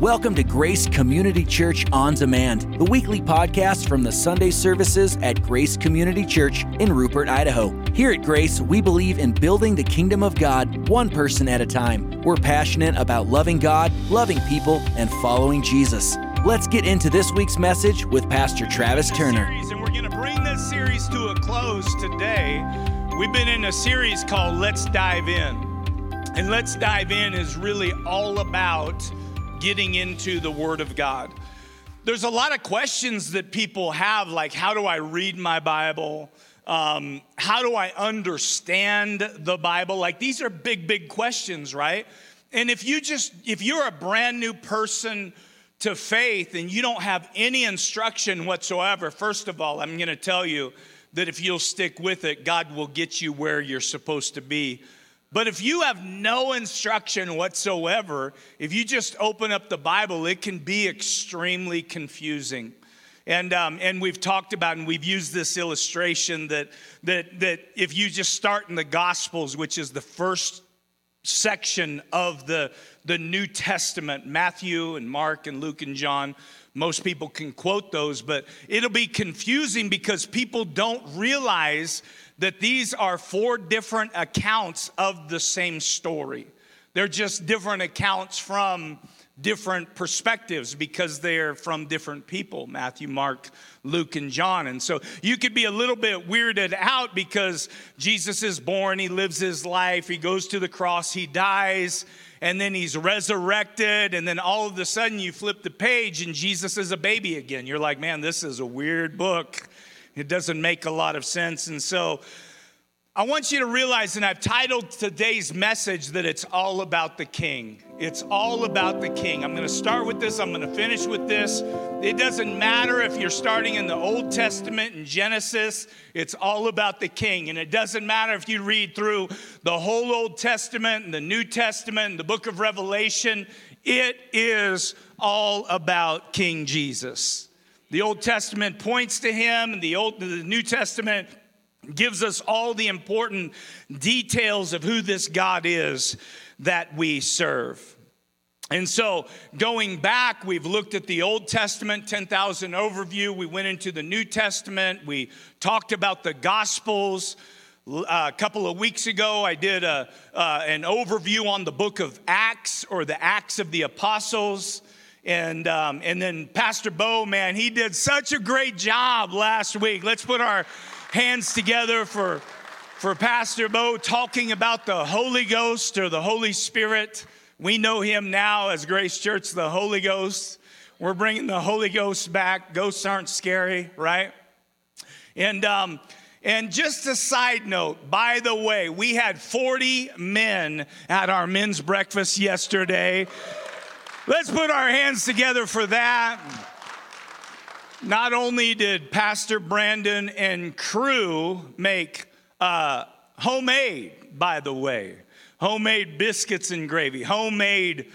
Welcome to Grace Community Church On Demand, the weekly podcast from the Sunday services at Grace Community Church in Rupert, Idaho. Here at Grace, we believe in building the kingdom of God one person at a time. We're passionate about loving God, loving people, and following Jesus. Let's get into this week's message with Pastor Travis Turner. Series, and we're going to bring this series to a close today. We've been in a series called Let's Dive In. And Let's Dive In is really all about getting into the Word of God. There's a lot of questions that people have, like how do I read my Bible? Um, how do I understand the Bible? Like these are big, big questions, right? And if you just, if you're a brand new person to faith and you don't have any instruction whatsoever, first of all, I'm to tell you that if you'll stick with it, God will get you where you're supposed to be but if you have no instruction whatsoever, if you just open up the Bible, it can be extremely confusing. And, um, and we've talked about and we've used this illustration that, that, that if you just start in the Gospels, which is the first section of the, the New Testament, Matthew and Mark and Luke and John, most people can quote those, but it'll be confusing because people don't realize that these are four different accounts of the same story. They're just different accounts from different perspectives because they're from different people Matthew, Mark, Luke, and John. And so you could be a little bit weirded out because Jesus is born, he lives his life, he goes to the cross, he dies, and then he's resurrected. And then all of a sudden you flip the page and Jesus is a baby again. You're like, man, this is a weird book. It doesn't make a lot of sense. And so I want you to realize, and I've titled today's message that it's all about the king. It's all about the king. I'm going to start with this, I'm going to finish with this. It doesn't matter if you're starting in the Old Testament in Genesis, it's all about the king. And it doesn't matter if you read through the whole Old Testament and the New Testament and the book of Revelation, it is all about King Jesus. The Old Testament points to him, and the, Old, the New Testament gives us all the important details of who this God is that we serve. And so, going back, we've looked at the Old Testament 10,000 overview. We went into the New Testament. We talked about the Gospels. Uh, a couple of weeks ago, I did a, uh, an overview on the book of Acts or the Acts of the Apostles. And, um, and then Pastor Bo, man, he did such a great job last week. Let's put our hands together for, for Pastor Bo talking about the Holy Ghost or the Holy Spirit. We know him now as Grace Church, the Holy Ghost. We're bringing the Holy Ghost back. Ghosts aren't scary, right? And, um, and just a side note, by the way, we had 40 men at our men's breakfast yesterday. Let's put our hands together for that. Not only did Pastor Brandon and crew make uh, homemade, by the way, homemade biscuits and gravy, homemade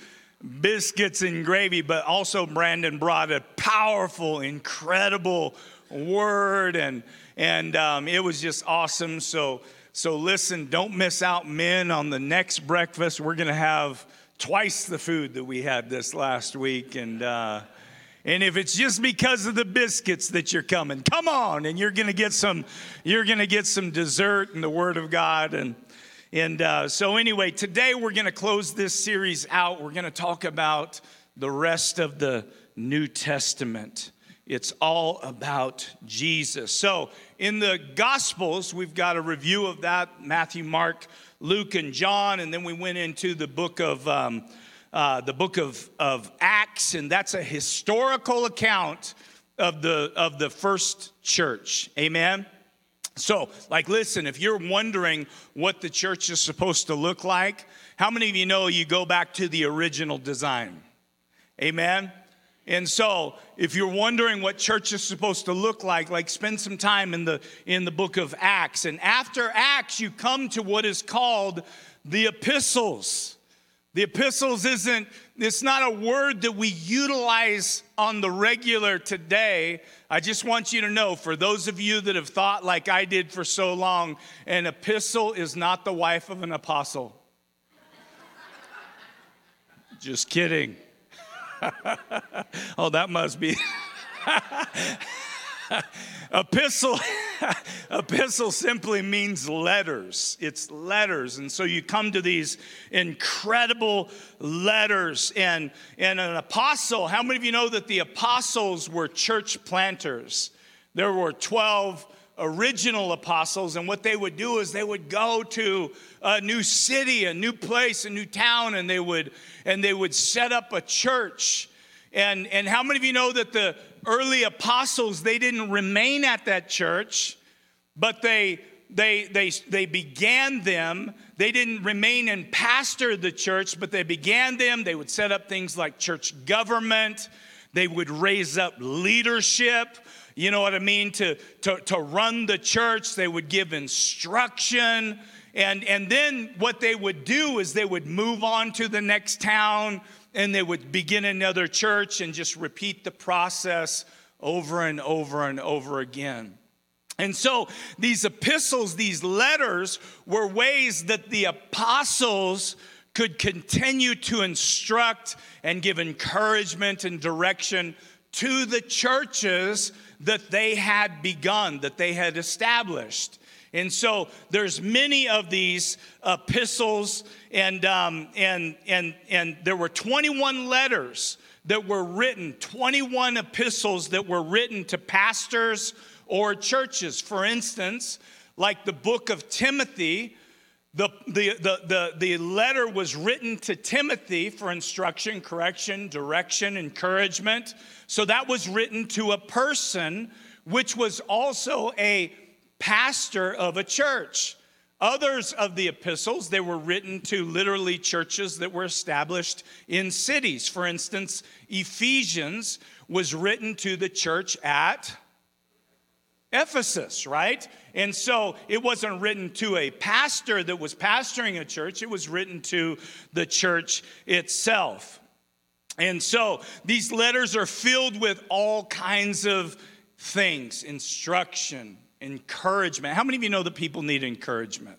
biscuits and gravy, but also Brandon brought a powerful, incredible word, and and um, it was just awesome. So so listen, don't miss out, men. On the next breakfast, we're gonna have twice the food that we had this last week. And, uh, and if it's just because of the biscuits that you're coming, come on, and you're gonna get some, you're gonna get some dessert and the Word of God. And and uh, so anyway, today we're gonna close this series out. We're gonna talk about the rest of the New Testament. It's all about Jesus. So in the Gospels, we've got a review of that Matthew, Mark, Luke and John, and then we went into the book of um, uh, the book of, of Acts, and that's a historical account of the of the first church. Amen. So, like, listen, if you're wondering what the church is supposed to look like, how many of you know you go back to the original design? Amen. And so, if you're wondering what church is supposed to look like, like spend some time in the in the book of Acts. And after Acts, you come to what is called the epistles. The epistles isn't it's not a word that we utilize on the regular today. I just want you to know for those of you that have thought like I did for so long, an epistle is not the wife of an apostle. just kidding. oh, that must be. epistle epistle simply means letters. It's letters. And so you come to these incredible letters. And and an apostle how many of you know that the apostles were church planters? There were 12 original apostles and what they would do is they would go to a new city a new place a new town and they would and they would set up a church. And and how many of you know that the early apostles they didn't remain at that church but they they they they began them. They didn't remain and pastor the church but they began them. They would set up things like church government. They would raise up leadership you know what I mean, to, to, to run the church. They would give instruction. And, and then what they would do is they would move on to the next town and they would begin another church and just repeat the process over and over and over again. And so these epistles, these letters, were ways that the apostles could continue to instruct and give encouragement and direction to the churches that they had begun, that they had established. And so there's many of these epistles, and, um, and, and, and there were 21 letters that were written, 21 epistles that were written to pastors or churches. For instance, like the book of Timothy, the, the, the, the, the letter was written to Timothy for instruction, correction, direction, encouragement. So that was written to a person, which was also a pastor of a church. Others of the epistles, they were written to literally churches that were established in cities. For instance, Ephesians was written to the church at Ephesus, right? And so it wasn't written to a pastor that was pastoring a church, it was written to the church itself. And so these letters are filled with all kinds of things instruction, encouragement. How many of you know that people need encouragement?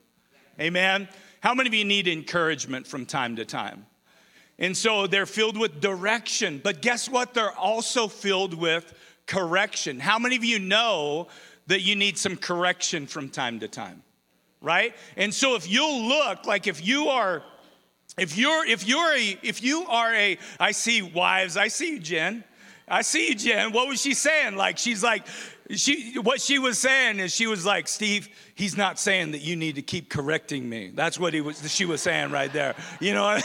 Amen. How many of you need encouragement from time to time? And so they're filled with direction, but guess what? They're also filled with correction. How many of you know that you need some correction from time to time? Right? And so if you'll look, like if you are if you're if you're a if you are a I see wives, I see you, Jen. I see you, Jen. What was she saying? Like she's like she what she was saying is she was like, Steve, he's not saying that you need to keep correcting me. That's what he was she was saying right there. You know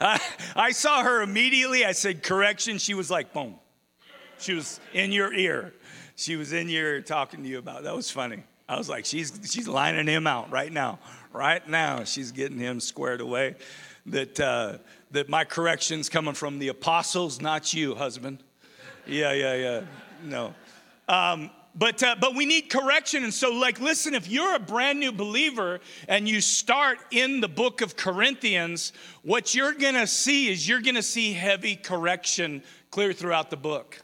I, I saw her immediately. I said correction. She was like, boom. She was in your ear. She was in ear talking to you about. That was funny. I was like, she's she's lining him out right now right now she's getting him squared away. That, uh, that my correction's coming from the apostles, not you, husband. Yeah, yeah, yeah. No. Um, but uh, but we need correction and so like listen if you're a brand new believer and you start in the book of corinthians what you're gonna see is you're gonna see heavy correction clear throughout the book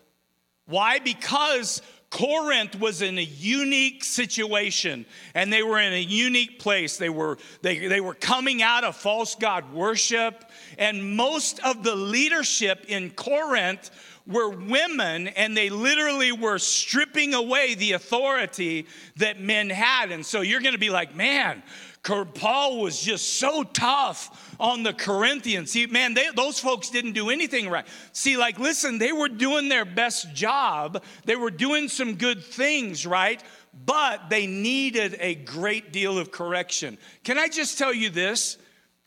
why because Corinth was in a unique situation and they were in a unique place. They were, they, they were coming out of false God worship, and most of the leadership in Corinth were women, and they literally were stripping away the authority that men had. And so you're gonna be like, man, Paul was just so tough on the Corinthians. See, man, they, those folks didn't do anything right. See, like, listen, they were doing their best job, they were doing some good things, right? But they needed a great deal of correction. Can I just tell you this?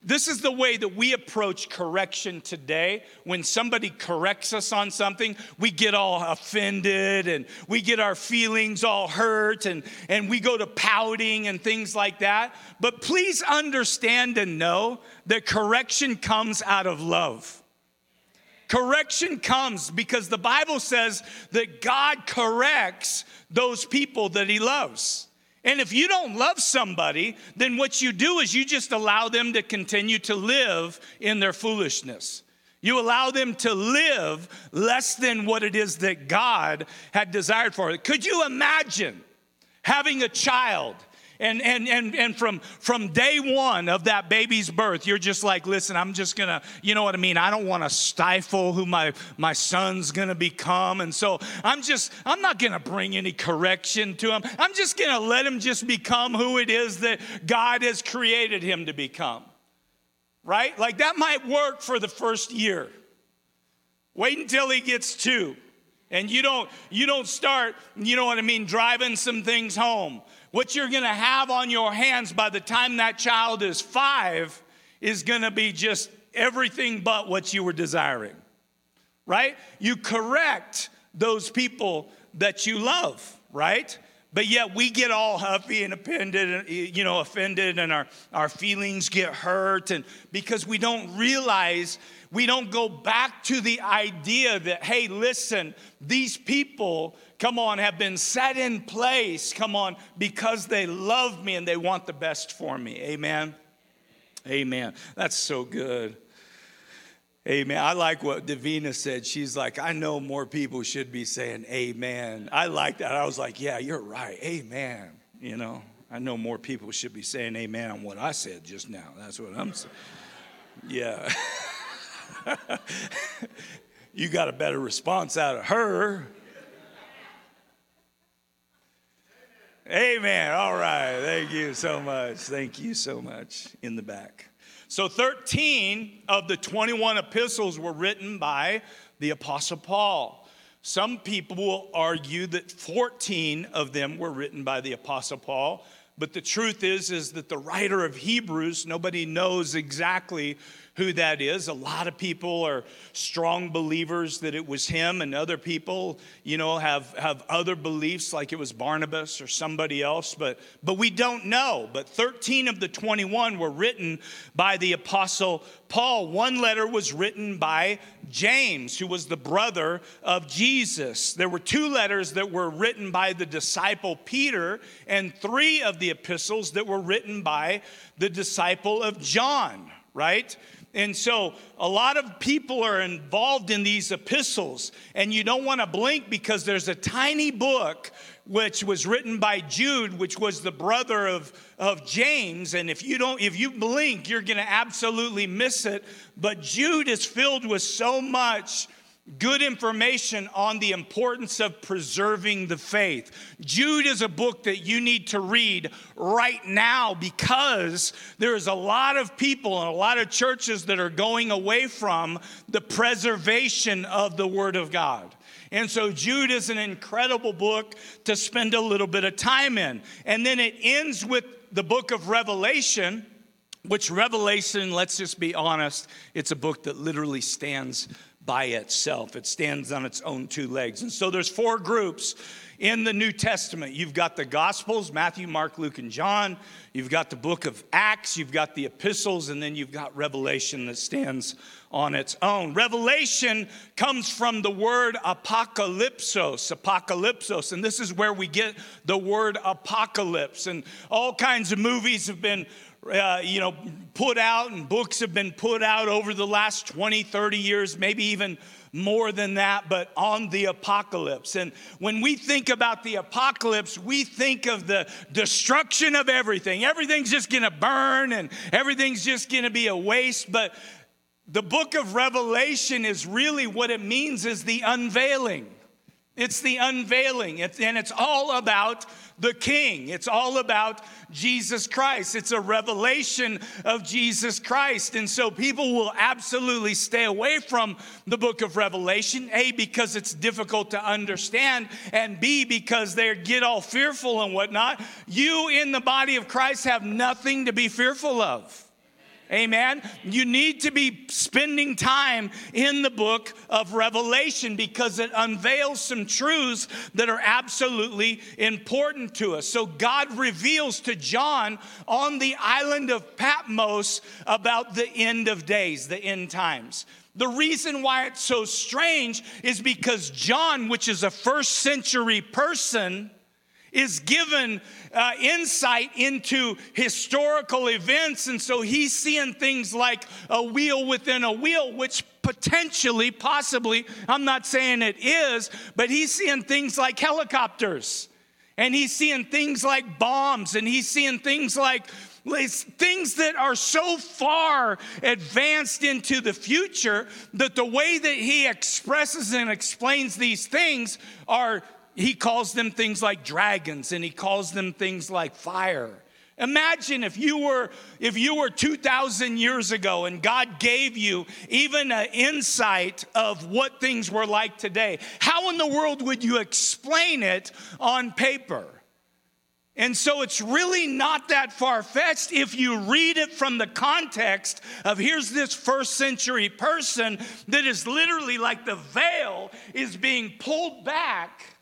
This is the way that we approach correction today. When somebody corrects us on something, we get all offended and we get our feelings all hurt and, and we go to pouting and things like that. But please understand and know that correction comes out of love. Correction comes because the Bible says that God corrects those people that He loves. And if you don't love somebody, then what you do is you just allow them to continue to live in their foolishness. You allow them to live less than what it is that God had desired for. Them. Could you imagine having a child And, and, and, and from, from day one of that baby's birth, you're just like, listen, I'm just gonna, you know what I mean? I don't wanna stifle who my, my son's gonna become. And so I'm just, I'm not gonna bring any correction to him. I'm just gonna let him just become who it is that God has created him to become. Right? Like that might work for the first year. Wait until he gets two and you don't you don't start you know what i mean driving some things home what you're going to have on your hands by the time that child is 5 is going to be just everything but what you were desiring right? You correct those people that you love right? But yet we get all huffy and offended, you know, offended, and our, our feelings get hurt, and because we don't realize we don't go back to the idea that, hey, listen, these people, come on, have been set in place, come on, because they love me and they want the best for me. Amen. Amen. That's so good. Amen. I like what Davina said. She's like, I know more people should be saying amen. I like that. I was like, yeah, you're right. Amen. You know, I know more people should be saying amen on what I said just now. That's what I'm saying. Yeah. you got a better response out of her. Amen. All right. Thank you so much. Thank you so much in the back. So, 13 of the 21 epistles were written by the Apostle Paul. Some people will argue that 14 of them were written by the Apostle Paul, but the truth is is that the writer of Hebrews, nobody knows exactly who that is. A lot of people are strong believers that it was him, and other people, you know, have, have other beliefs like it was Barnabas or somebody else, but, but we don't know. But 13 of the 21 were written by the Apostle Paul. One letter was written by James, who was the brother of Jesus. There were two letters that were written by the disciple Peter, and three of the epistles that were written by the disciple of John, right? And so a lot of people are involved in these epistles, and you don't want to blink because there's a tiny book which was written by Jude, which was the brother of, of James. And if you don't, if you blink, you're gonna absolutely miss it. But Jude is filled with so much good information on the importance of preserving the faith. Jude is a book that you need to read right now because there's a lot of people and a lot of churches that are going away from the preservation of the Word of God. And so Jude is an incredible book to spend a little bit of time in. And then it ends with the book of Revelation which Revelation, let's just be honest, it's a book that literally stands by itself. It stands on its own two legs. And so there's four groups in the New Testament. You've got the Gospels, Matthew, Mark, Luke, and John. You've got the book of Acts, you've got the epistles, and then you've got Revelation that stands on its own. Revelation comes from the word apocalypsos, apocalypsos, and this is where we get the word apocalypse. And all kinds of movies have been uh, you know, put out and books have been put out over the last 20, 30 years, maybe even more than that, but on the apocalypse. And when we think about the apocalypse, we think of the destruction of everything. Everything's just gonna burn and everything's just gonna be a waste. But the book of Revelation is really what it means is the unveiling. It's the unveiling, and it's all about the King. It's all about Jesus Christ. It's a revelation of Jesus Christ. And so people will absolutely stay away from the book of Revelation, A, because it's difficult to understand, and B, because they get all fearful and whatnot. You in the body of Christ have nothing to be fearful of. Amen. You need to be spending time in the book of Revelation because it unveils some truths that are absolutely important to us. So, God reveals to John on the island of Patmos about the end of days, the end times. The reason why it's so strange is because John, which is a first century person, is given uh, insight into historical events. And so he's seeing things like a wheel within a wheel, which potentially, possibly, I'm not saying it is, but he's seeing things like helicopters. And he's seeing things like bombs, and he's seeing things like things that are so far advanced into the future that the way that he expresses and explains these things are, he calls them things like dragons, and he calls them things like fire. Imagine if you were if you were 2000 years ago and God gave you even an insight of what things were like today. How in the world would you explain it on paper? And so it's really not that far fetched if you read it from the context of here's this first century person that is literally like the veil is being pulled back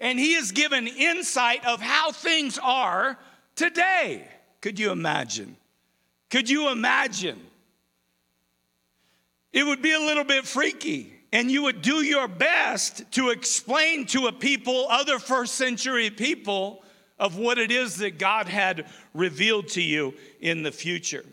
and he is given insight of how things are today. Could you imagine? Could you imagine? It would be a little bit freaky, and you would do your best to explain to a people, other first century people, of what it is that God had revealed to you in the future.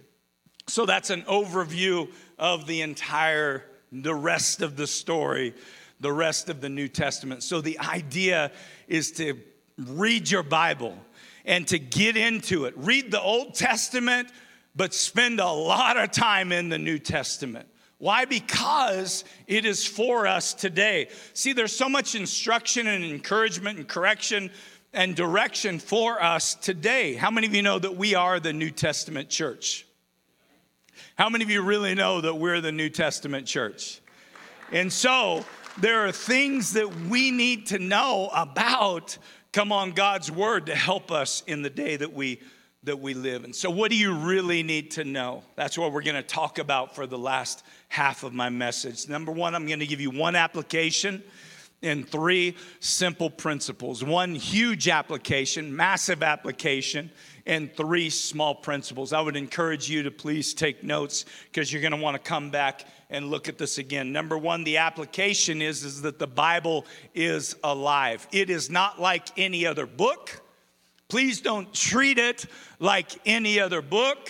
So that's an overview of the entire, the rest of the story, the rest of the New Testament. So the idea is to read your Bible and to get into it. Read the Old Testament, but spend a lot of time in the New Testament. Why? Because it is for us today. See, there's so much instruction and encouragement and correction and direction for us today. How many of you know that we are the New Testament church? How many of you really know that we're the New Testament church? And so there are things that we need to know about come on God's word to help us in the day that we that we live in. So what do you really need to know? That's what we're going to talk about for the last half of my message. Number 1, I'm going to give you one application and three simple principles. One huge application, massive application, and three small principles. I would encourage you to please take notes because you're going to want to come back and look at this again. Number one, the application is, is that the Bible is alive. It is not like any other book. Please don't treat it like any other book.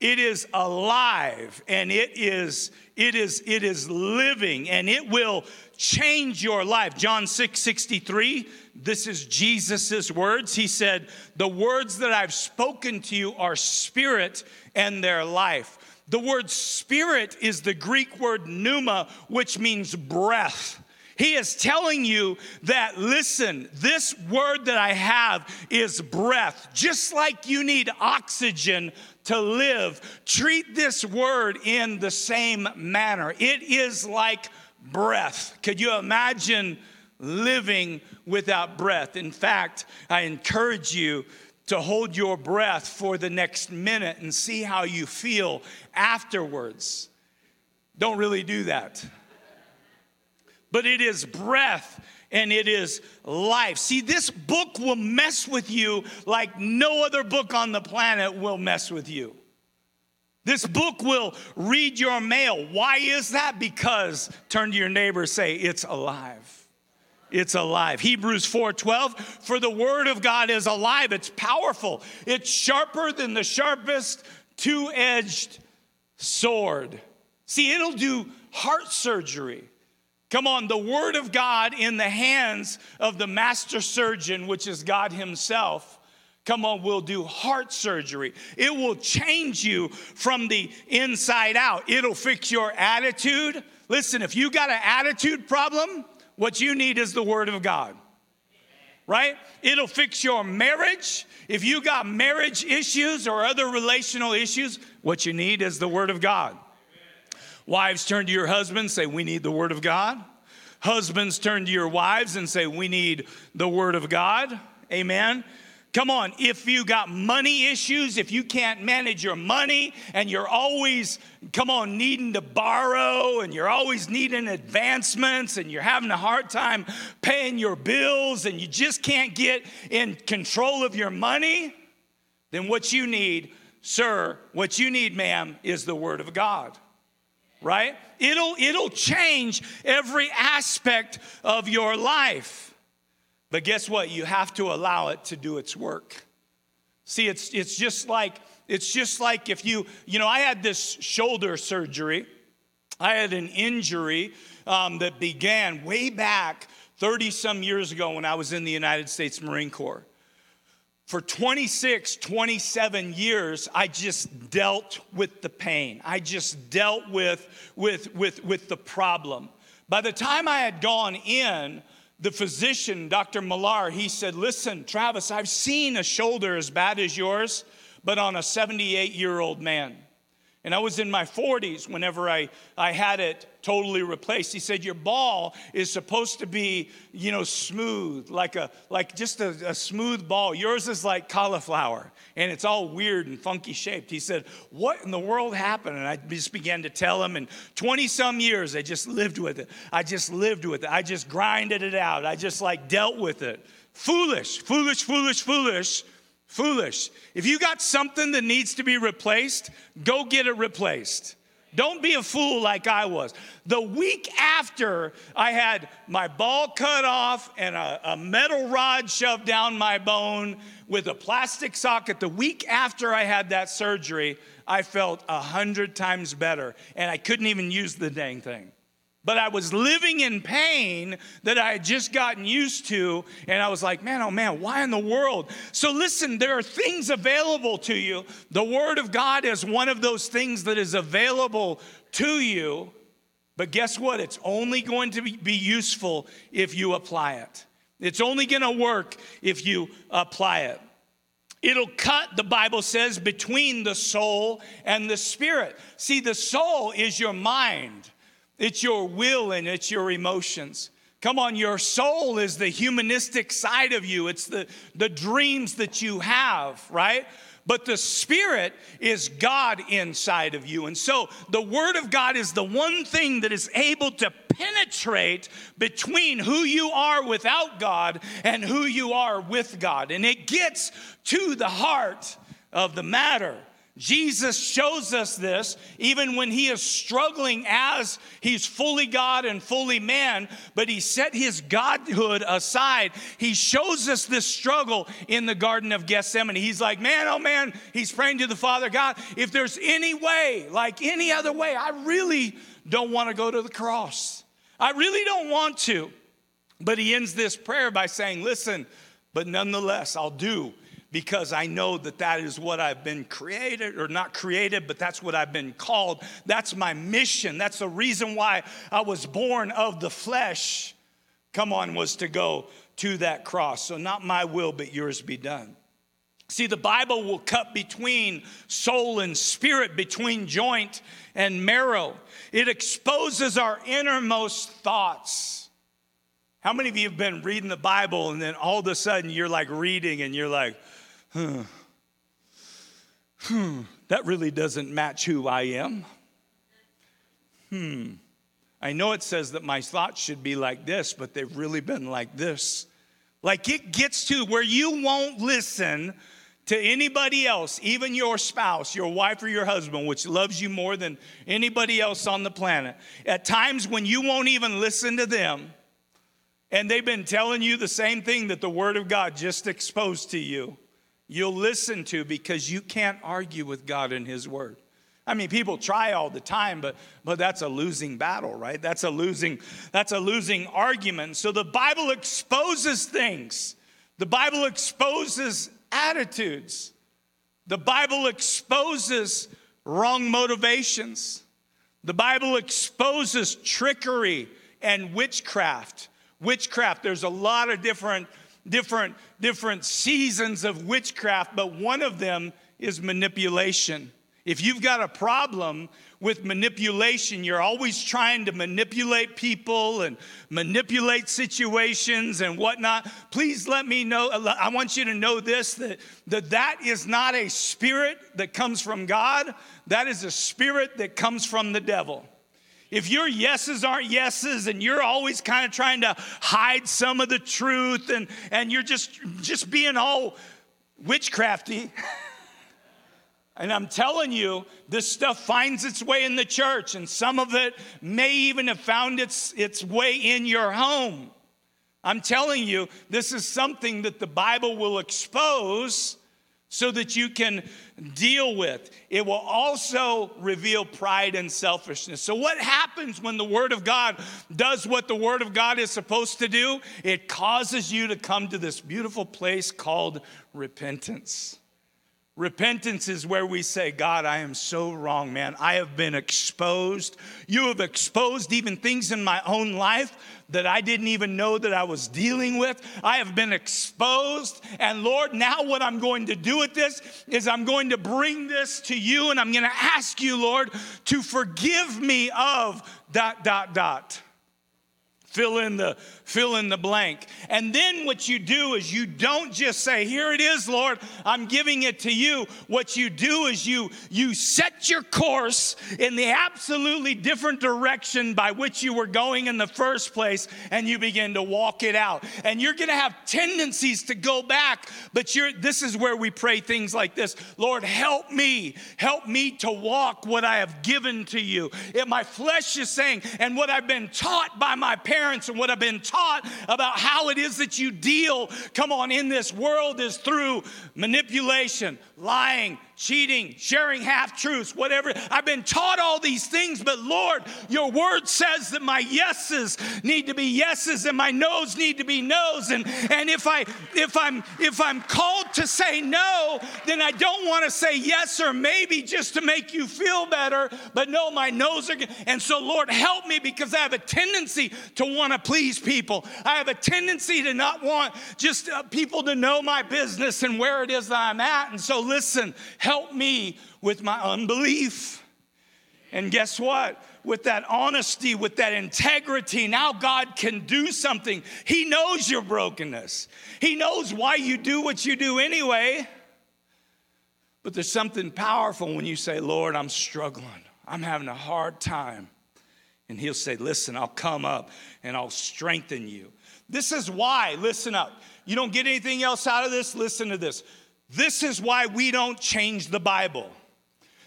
It is alive and it is it is it is living and it will change your life. John 6 63, this is Jesus' words. He said, The words that I've spoken to you are spirit and their life. The word spirit is the Greek word pneuma, which means breath. He is telling you that, listen, this word that I have is breath. Just like you need oxygen to live, treat this word in the same manner. It is like breath. Could you imagine living without breath? In fact, I encourage you to hold your breath for the next minute and see how you feel afterwards. Don't really do that. But it is breath and it is life. See, this book will mess with you like no other book on the planet will mess with you. This book will read your mail. Why is that? Because turn to your neighbor say it's alive it's alive. Hebrews 4:12 for the word of God is alive, it's powerful. It's sharper than the sharpest two-edged sword. See, it'll do heart surgery. Come on, the word of God in the hands of the master surgeon, which is God himself. Come on, we'll do heart surgery. It will change you from the inside out. It'll fix your attitude. Listen, if you got an attitude problem, what you need is the Word of God. Right? It'll fix your marriage. If you got marriage issues or other relational issues, what you need is the Word of God. Wives turn to your husbands, and say, We need the Word of God. Husbands turn to your wives and say, We need the Word of God. Amen. Come on, if you got money issues, if you can't manage your money and you're always, come on, needing to borrow and you're always needing advancements and you're having a hard time paying your bills and you just can't get in control of your money, then what you need, sir, what you need, ma'am, is the Word of God right? It'll it'll change every aspect of your life but guess what? You have to allow it to do its work. See, it's, it's just like it's just like if you, you know, I had this shoulder surgery. I had an injury um, that began way back 30 some years ago when I was in the United States Marine Corps. For 26, 27 years, I just dealt with the pain. I just dealt with, with, with, with the problem. By the time I had gone in, the physician, Dr. Millar, he said, Listen, Travis, I've seen a shoulder as bad as yours, but on a 78 year old man. And I was in my 40s whenever I, I had it totally replaced. He said, Your ball is supposed to be, you know, smooth, like a like just a, a smooth ball. Yours is like cauliflower, and it's all weird and funky shaped. He said, What in the world happened? And I just began to tell him, and 20 some years I just lived with it. I just lived with it. I just grinded it out. I just like dealt with it. Foolish, foolish, foolish, foolish Foolish. If you got something that needs to be replaced, go get it replaced. Don't be a fool like I was. The week after I had my ball cut off and a, a, metal rod shoved down my bone with a plastic socket, the week after I had that surgery, I felt a hundred times better. And I couldn't even use the dang thing but I was living in pain that I had just gotten used to. And I was like, man, oh man, why in the world? So listen, there are things available to you. The Word of God is one of those things that is available to you. But guess what? It's only going to be useful if you apply it. It's only going to work if you apply it. It'll cut, the Bible says, between the soul and the spirit. See, the soul is your mind. It's your will and it's your emotions. Come on, your soul is the humanistic side of you. It's the, the dreams that you have, right? But the spirit is God inside of you. And so the word of God is the one thing that is able to penetrate between who you are without God and who you are with God. And it gets to the heart of the matter. Jesus shows us this even when he is struggling as he's fully God and fully man, but he set his godhood aside. He shows us this struggle in the Garden of Gethsemane. He's like, man, oh man, he's praying to the Father God, if there's any way, like any other way, I really don't want to go to the cross. I really don't want to. But he ends this prayer by saying, listen, but nonetheless, I'll do because I know that that is what I've been created, or not created, but that's what I've been called. That's my mission. That's the reason why I was born of the flesh. Come on, was to go to that cross. So, not my will, but yours be done. See, the Bible will cut between soul and spirit, between joint and marrow. It exposes our innermost thoughts. How many of you have been reading the Bible and then all of a sudden you're like reading and you're like, hmm, hmm, that really doesn't match who I am. Hmm, I know it says that my thoughts should be like this, but they've really been like this. Like it gets to where you won't listen to anybody else, even your spouse, your wife, or your husband, which loves you more than anybody else on the planet. At times when you won't even listen to them, and they've been telling you the same thing that the Word of God just exposed to you you'll listen to because you can't argue with God and His Word. I mean, people try all the time, but, but that's a losing battle, right? That's a losing, that's a losing argument. So the Bible exposes things. The Bible exposes attitudes. The Bible exposes wrong motivations. The Bible exposes trickery and witchcraft. Witchcraft, there's a lot of different different, different seasons of witchcraft, but one of them is manipulation. If you've got a problem with manipulation, you're always trying to manipulate people and manipulate situations and whatnot. Please let me know. I want you to know this that, that that is not a spirit that comes from God, that is a spirit that comes from the devil if your yeses aren't yeses and you're always kind of trying to hide some of the truth and, and you're just, just being all witchcrafty, and I'm telling you, this stuff finds its way in the church, and some of it may even have found its, its way in your home. I'm telling you, this is something that the Bible will expose so that you can deal with. It will also reveal pride and selfishness. So, what happens when the Word of God does what the Word of God is supposed to do? It causes you to come to this beautiful place called repentance. Repentance is where we say, God, I am so wrong, man. I have been exposed. You have exposed even things in my own life that I didn't even know that I was dealing with. I have been exposed. And Lord, now what I'm going to do with this is I'm going to bring this to you and I'm going to ask you, Lord, to forgive me of dot, dot, dot fill in the fill in the blank. And then what you do is you don't just say here it is lord i'm giving it to you. What you do is you you set your course in the absolutely different direction by which you were going in the first place and you begin to walk it out. And you're going to have tendencies to go back but you're this is where we pray things like this. Lord help me help me to walk what i have given to you. If my flesh is saying and what i've been taught by my parents parents and what I've been taught about how it is that you deal, come on, in this world is through manipulation, lying, cheating, sharing half truths, whatever. I've been taught all these things, but Lord, your word says that my yeses need to be yeses and my no's need to be no's. And, and if I if I'm if I'm called to say no, then I don't want to say yes or maybe just to make you feel better. But no, my no's are and so Lord help me because I have a tendency to want to please people. I have a tendency to not want just uh, people to know my business and where it is that I'm at. And so listen, Help me with my unbelief. And guess what? With that honesty, with that integrity, now God can do something. He knows your brokenness, He knows why you do what you do anyway. But there's something powerful when you say, Lord, I'm struggling, I'm having a hard time. And He'll say, Listen, I'll come up and I'll strengthen you. This is why, listen up. You don't get anything else out of this? Listen to this. This is why we don't change the Bible.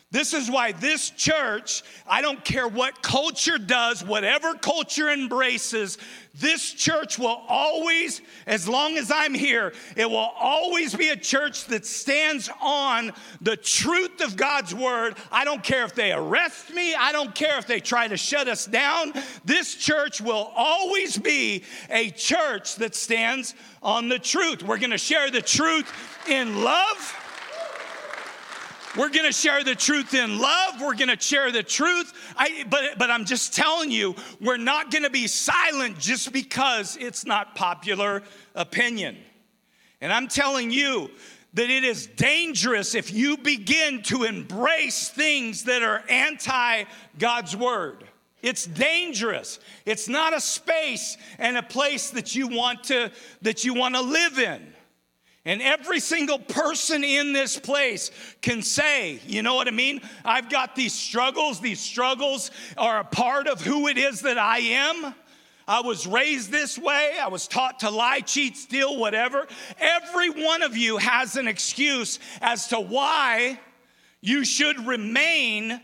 This is why this church, I don't care what culture does, whatever culture embraces, this church will always, as long as I'm here, it will always be a church that stands on the truth of God's word. I don't care if they arrest me, I don't care if they try to shut us down. This church will always be a church that stands on the truth. We're gonna share the truth in love. We're going to share the truth in love. We're going to share the truth. I, but, but I'm just telling you, we're not going to be silent just because it's not popular opinion. And I'm telling you that it is dangerous if you begin to embrace things that are anti God's word. It's dangerous. It's not a space and a place that you want to that you want to live in. And every single person in this place can say, you know what I mean? I've got these struggles. These struggles are a part of who it is that I am. I was raised this way. I was taught to lie, cheat, steal, whatever. Every one of you has an excuse as to why you should remain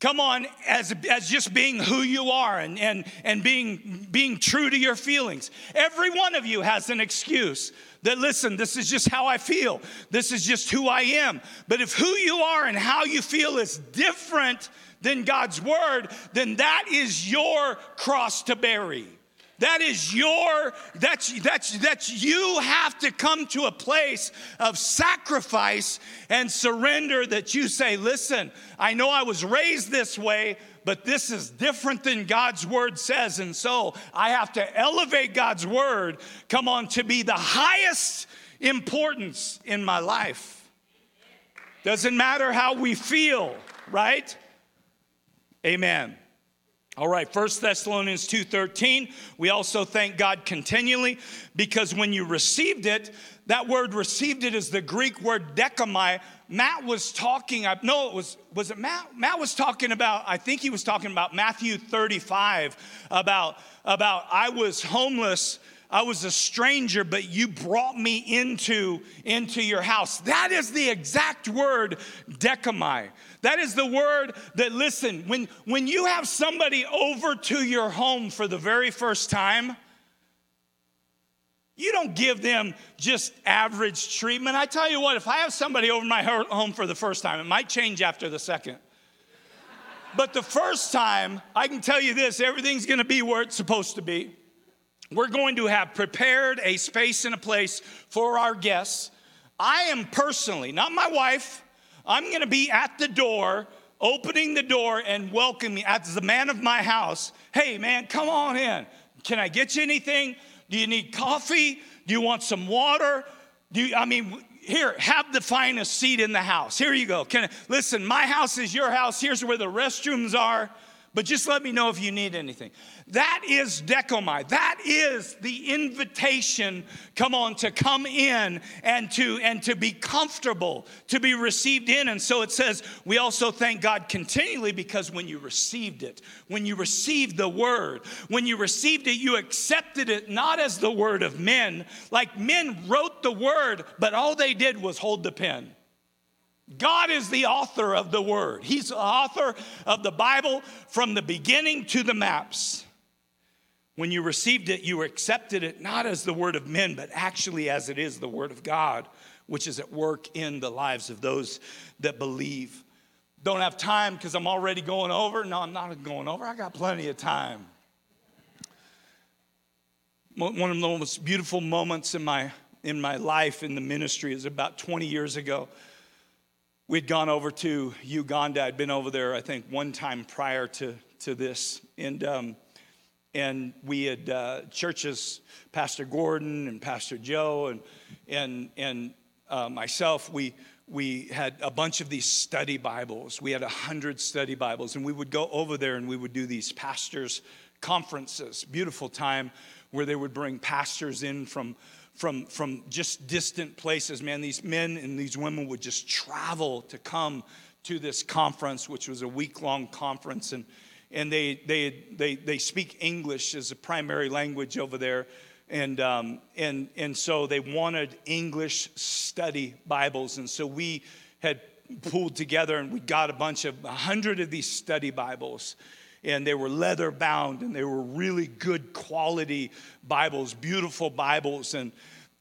come on as, as just being who you are and, and, and being, being true to your feelings every one of you has an excuse that listen, this is just how I feel. This is just who I am. But if who you are and how you feel is different than God's word, then that is your cross to bear. That is your, that's, that's, that's, you have to come to a place of sacrifice and surrender that you say, listen, I know I was raised this way, but this is different than God's word says. And so I have to elevate God's word, come on, to be the highest importance in my life. Doesn't matter how we feel, right? Amen. All right, 1 Thessalonians 2:13. We also thank God continually because when you received it, that word received it is the Greek word dechomai, Matt was talking, I no, it was, was it Matt? Matt was talking about, I think he was talking about Matthew 35, about, about I was homeless, I was a stranger, but you brought me into, into your house. That is the exact word, dechomai. That is the word that, listen, when, when you have somebody over to your home for the very first time, You don't give them just average treatment. I tell you what, if I have somebody over my home for the first time, it might change after the second. But the first time, I can tell you this everything's gonna be where it's supposed to be. We're going to have prepared a space and a place for our guests. I am personally, not my wife, I'm gonna be at the door, opening the door and welcoming as the man of my house. Hey, man, come on in. Can I get you anything? Do you need coffee? Do you want some water? Do you, I mean, here, have the finest seat in the house. Here you go. Can listen, my house is your house. Here's where the restrooms are but just let me know if you need anything. That is dechomai. That is the invitation, come on, to come in and to and to be comfortable, to be received in. And so it says, we also thank God continually because when you received it, when you received the word, when you received it, you accepted it not as the word of men, like men wrote the word, but all they did was hold the pen. God is the author of the word. He's the author of the Bible from the beginning to the maps. When you received it, you accepted it not as the word of men, but actually as it is the word of God, which is at work in the lives of those that believe. Don't have time because I'm already going over. No, I'm not going over. I got plenty of time. One of the most beautiful moments in my in my life in the ministry is about 20 years ago. We'd gone over to Uganda. I'd been over there, I think, one time prior to, to this. And, um, and we had uh, churches, Pastor Gordon and Pastor Joe and, and, and uh, myself, we, we had a bunch of these study Bibles. We had a hundred study Bibles, and we would go over there and we would do these pastors' conferences. Beautiful time where they would bring pastors in from from, from just distant places. Man, these men and these women would just travel to come to this conference, which was a week long conference. And, and they, they, they, they speak English as a primary language over there. And, um, and, and so they wanted English study Bibles. And so we had pulled together and we got a bunch of, a hundred of these study Bibles and they were leather bound and they were really good quality Bibles, beautiful Bibles. And,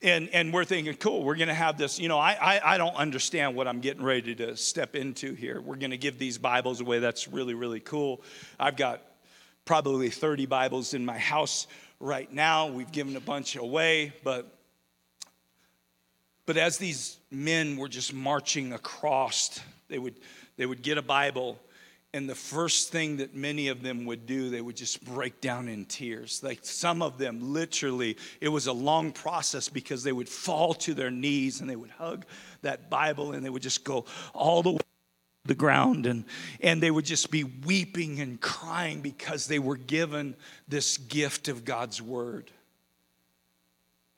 and, and we're thinking, cool, we're going to have this. You know, I, I, I don't understand what I'm getting ready to step into here. We're going to give these Bibles away. That's really, really cool. I've got probably 30 Bibles in my house right now. We've given a bunch away, but but as these men were just marching across, they would they would get a Bible and the first thing that many of them would do, they would just break down in tears. Like some of them, literally, it was a long process because they would fall to their knees and they would hug that Bible and they would just go all the way to the ground and, and they would just be weeping and crying because they were given this gift of God's word.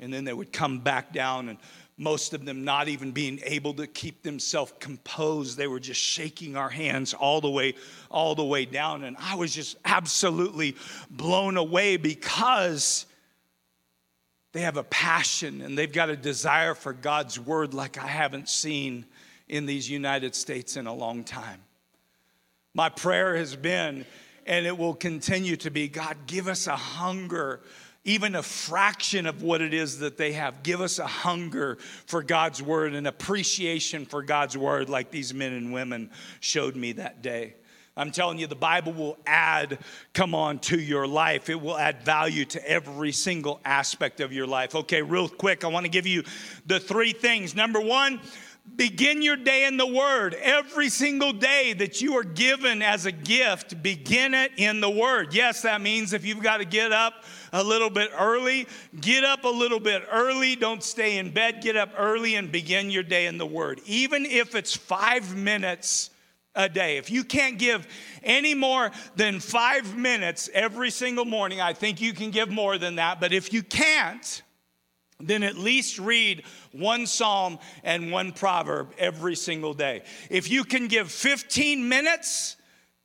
And then they would come back down and most of them not even being able to keep themselves composed. They were just shaking our hands all the way all the way down. And i was just absolutely blown away because they have a passion and they've got a desire for god's word like i haven't seen in these united states in a long time. My prayer has been and it will continue to be god give us a hunger even a fraction of what it is that they have. Give us a hunger for God's word, an appreciation for God's word, like these men and women showed me that day. I'm telling you, the Bible will add, come on, to your life. It will add value to every single aspect of your life. Okay, real quick, I want to give you the three things. Number one, begin your day in the Word. Every single day that you are given as a gift, begin it in the Word. Yes, that means if you've got to get up a little bit early, get up a little bit early. Don't stay in bed. Get up early and begin your day in the Word. Even if it's five minutes a day. If you can't give any more than five minutes every single morning, I think you can give more than that. But if you can't, then at least read one psalm and one proverb every single day. If you can give 15 minutes,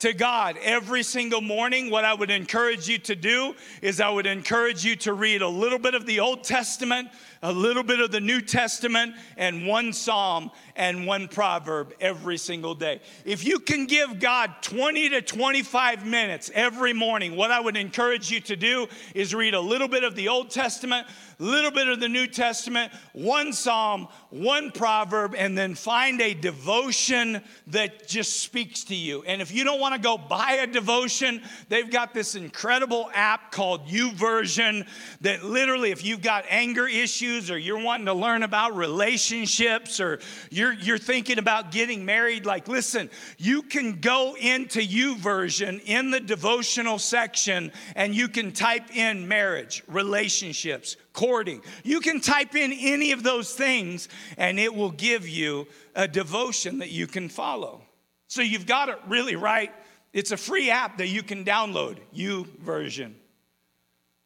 to God every single morning, what I would encourage you to do is I would encourage you to read a little bit of the Old Testament, a little bit of the New Testament, and one psalm and one proverb every single day. If you can give God 20 to 25 minutes every morning, what I would encourage you to do is read a little bit of the Old Testament, a little bit of the New Testament, one psalm, one proverb, and then find a devotion that just speaks to you. And if you don't want to go buy a devotion, they've got this incredible app called YouVersion that literally, if you've got anger issues or you're wanting to learn about relationships or you're, you're thinking about getting married, like, listen, you can go into YouVersion in the devotional section and you can type in marriage, relationships, courting. You can type in any of those things and it will give you a devotion that you can follow. So you've got it really right. It's a free app that you can download, you version.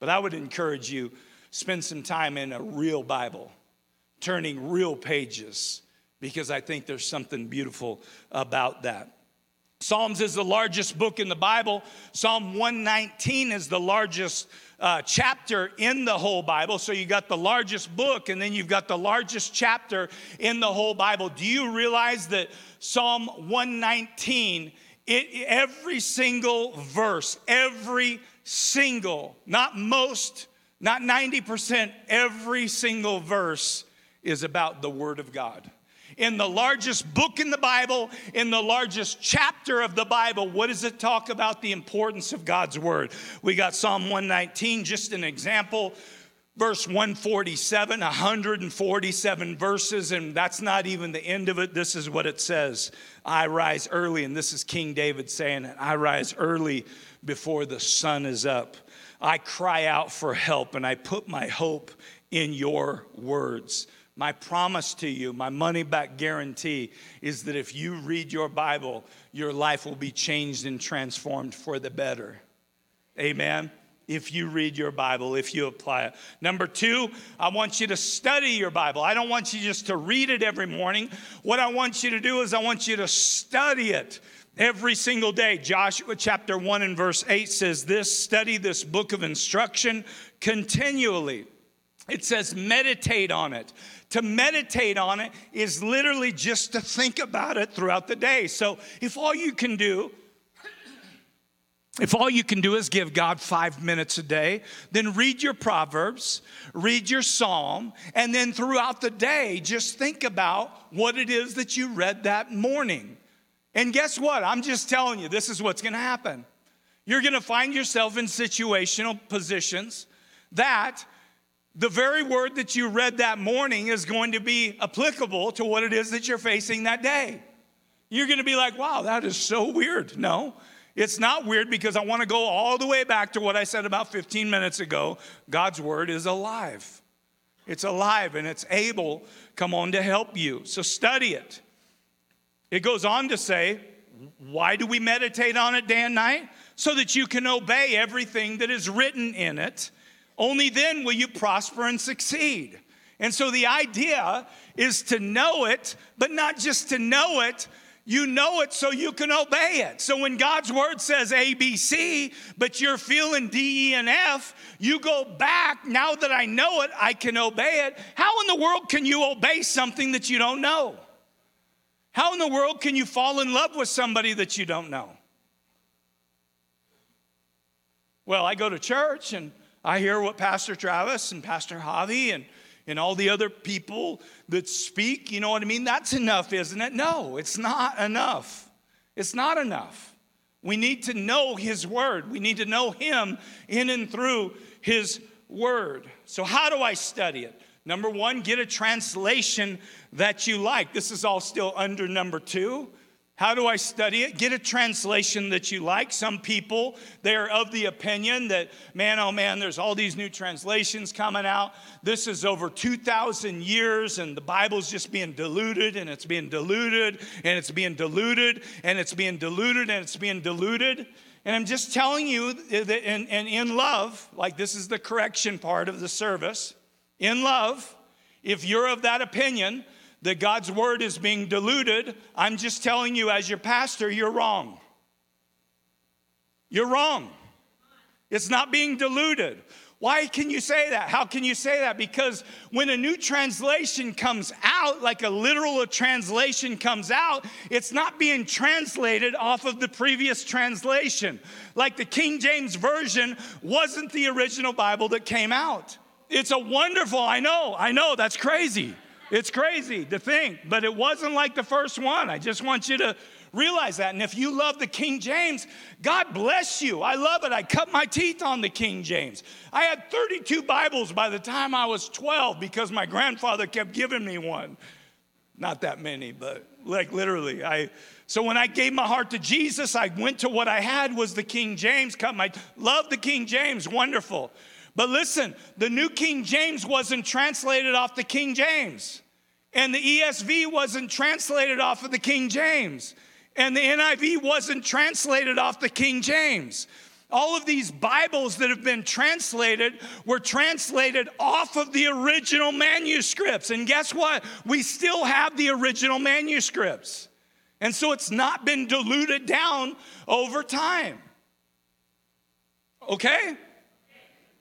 But I would encourage you spend some time in a real Bible, turning real pages because I think there's something beautiful about that. Psalms is the largest book in the Bible. Psalm 119 is the largest uh, chapter in the whole Bible. So you got the largest book, and then you've got the largest chapter in the whole Bible. Do you realize that Psalm 119, it, every single verse, every single, not most, not 90%, every single verse is about the Word of God in the largest book in the Bible, in the largest chapter of the Bible, what does it talk about the importance of God's word? We got Psalm 119, just an example. Verse 147, 147 verses, and that's not even the end of it. This is what it says I rise early, and this is King David saying it I rise early before the sun is up. I cry out for help, and I put my hope in your words. My promise to you, my money back guarantee, is that if you read your Bible, your life will be changed and transformed for the better. Amen. If you read your Bible, if you apply it. Number two, I want you to study your Bible. I don't want you just to read it every morning. What I want you to do is I want you to study it every single day. Joshua chapter 1 and verse 8 says this study this book of instruction continually. It says meditate on it. To meditate on it is literally just to think about it throughout the day. So if all you can do, if all you can do is give God five minutes a day, then read your Proverbs, read your Psalm, and then throughout the day, just think about what it is that you read that morning. And guess what? I'm just telling you, this is what's gonna happen. You're gonna find yourself in situational positions that the very word that you read that morning is going to be applicable to what it is that you're facing that day. You're to be like, wow, that is so weird. No, it's not weird because I want to go all the way back to what I said about 15 minutes ago. God's word is alive. It's alive and it's able, come on, to help you. So study it. It goes on to say, why do we meditate on it day and night? So that you can obey everything that is written in it only then will you prosper and succeed. And so the idea is to know it, but not just to know it, you know it so you can obey it. So when God's word says ABC, but you're feeling D, E, and F, you go back. Now that I know it, I can obey it. How in the world can you obey something that you don't know? How in the world can you fall in love with somebody that you don't know? Well, I go to church and I hear what Pastor Travis and Pastor Javi and, and all the other people that speak, you know what I mean? That's enough, isn't it? No, it's not enough. It's not enough. We need to know His Word. We need to know Him in and through His Word. So, how do I study it? Number one, get a translation that you like. This is all still under number two. How do I study it? Get a translation that you like. Some people, they're of the opinion that, man, oh man, there's all these new translations coming out. This is over 2,000 years, and the Bible's just being diluted, and it's being diluted, and it's being diluted, and it's being diluted, and it's being diluted. And I'm just telling you that in, in, in love, like this is the correction part of the service, in love, if you're of that opinion, that God's word is being diluted, I'm just telling you, as your pastor, you're wrong. You're wrong. It's not being diluted. Why can you say that? How can you say that? Because when a new translation comes out, like a literal translation comes out, it's not being translated off of the previous translation. Like the King James Version wasn't the original Bible that came out. It's a wonderful, I know, I know, that's crazy. It's crazy to think, but it wasn't like the first one. I just want you to realize that. And if you love the King James, God bless you. I love it. I cut my teeth on the King James. I had 32 Bibles by the time I was 12 because my grandfather kept giving me one. Not that many, but like literally. I so when I gave my heart to Jesus, I went to what I had was the King James. Cut my love the King James, wonderful. But listen, the New King James wasn't translated off the King James. And the ESV wasn't translated off of the King James and the NIV wasn't translated off the King James. All of these Bibles that have been translated were translated off of the original manuscripts. And guess what? We still have the original manuscripts. And so it's not been diluted down over time. Okay?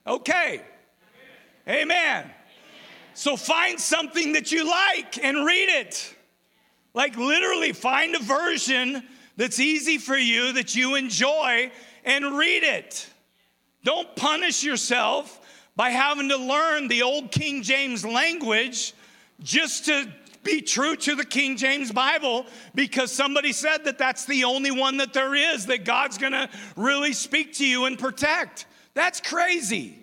Okay. Amen. So find something that you like and read it. Like, literally, find a version that's easy for you, that you enjoy, and read it. Don't punish yourself by having to learn the old King James language just to be true to the King James Bible because somebody said that that's the only one that there is that God's gonna really speak to you and protect. That's crazy.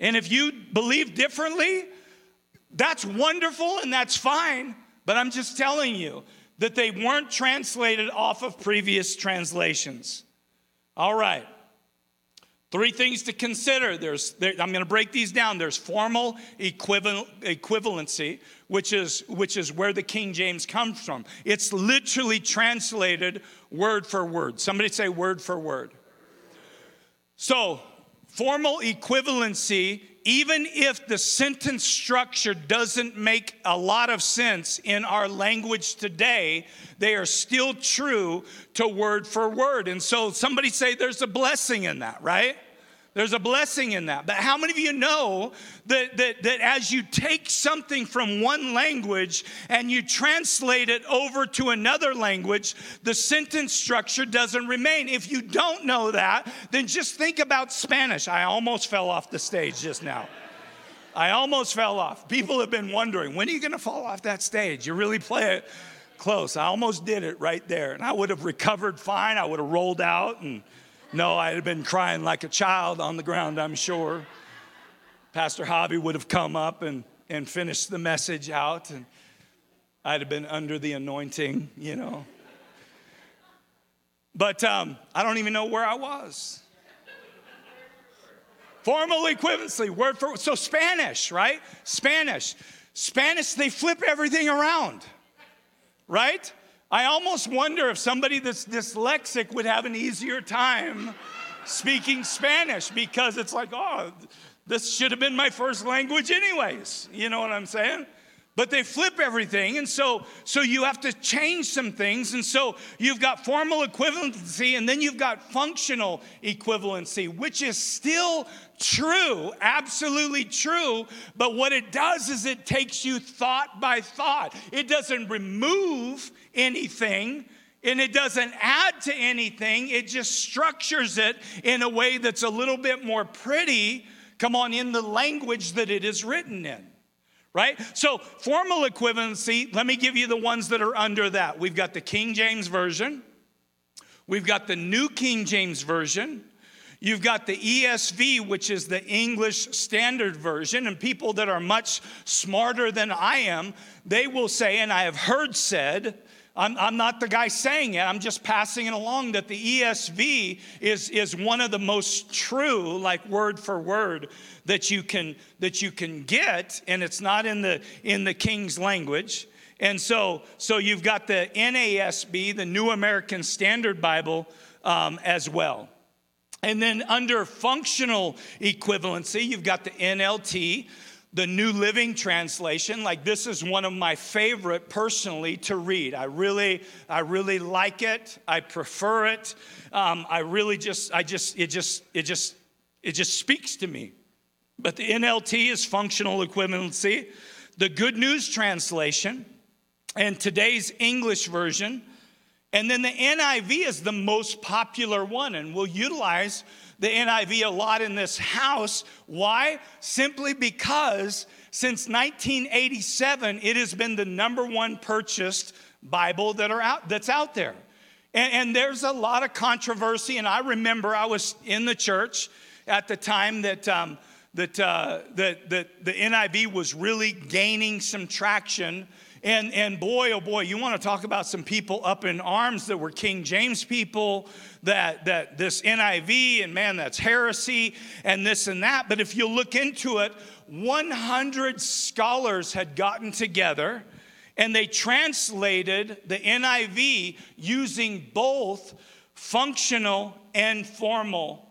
And if you believe differently, that's wonderful and that's fine. But I'm just telling you that they weren't translated off of previous translations. All right. Three things to consider. There's, there, I'm going to break these down. There's formal equivalency, which is, which is where the King James comes from. It's literally translated word for word. Somebody say word for word. So, formal equivalency even if the sentence structure doesn't make a lot of sense in our language today, they are still true to word for word. And so somebody say there's a blessing in that, right? There's a blessing in that. But how many of you know that, that, that as you take something from one language and you translate it over to another language, the sentence structure doesn't remain? If you don't know that, then just think about Spanish. I almost fell off the stage just now. I almost fell off. People have been wondering, when are you going to fall off that stage? You really play it close. I almost did it right there. And I would have recovered fine. I would have rolled out and no, I'd have been crying like a child on the ground, I'm sure. Pastor Javi would have come up and, and finished the message out, and I'd have been under the anointing, you know. But um, I don't even know where I was. Formal equivalency, word for so Spanish, right? Spanish. Spanish, they flip everything around, right? I almost wonder if somebody that's dyslexic would have an easier time speaking Spanish because it's like, oh, this should have been my first language, anyways. You know what I'm saying? But they flip everything, and so so you have to change some things, and so you've got formal equivalency, and then you've got functional equivalency, which is still true, absolutely true. But what it does is it takes you thought by thought. It doesn't remove anything and it doesn't add to anything, it just structures it in a way that's a little bit more pretty, come on, in the language that it is written in. Right? So, formal equivalency, let me give you the ones that are under that. We've got the King James Version, we've got the New King James Version, You've got the ESV, which is the English Standard Version, and people that are much smarter than I am, they will say, and I have heard said, I'm, I'm, not the guy saying it, I'm just passing it along that the ESV is, is one of the most true, like word for word, that you can that you can get, and it's not in the in the King's language. And so, so you've got the NASB, the New American Standard Bible, um, as well. And then under functional equivalency, you've got the NLT, the New Living Translation. Like this is one of my favorite personally to read. I really, I really like it. I prefer it. Um, I really just, I just, it just, it just, it just speaks to me. But the NLT is functional equivalency. The Good News Translation and today's English version. And then the NIV is the most popular one, and we'll utilize the NIV a lot in this house. Why? Simply because since 1987, it has been the number one purchased Bible that are out, that's out there. And, and there's a lot of controversy, and I remember I was in the church at the time that. Um, that, uh, that, that the NIV was really gaining some traction. And, and boy, oh boy, you want to talk about some people up in arms that were King James people, that, that this NIV, and man, that's heresy, and this and that. But if you look into it, 100 scholars had gotten together and they translated the NIV using both functional and formal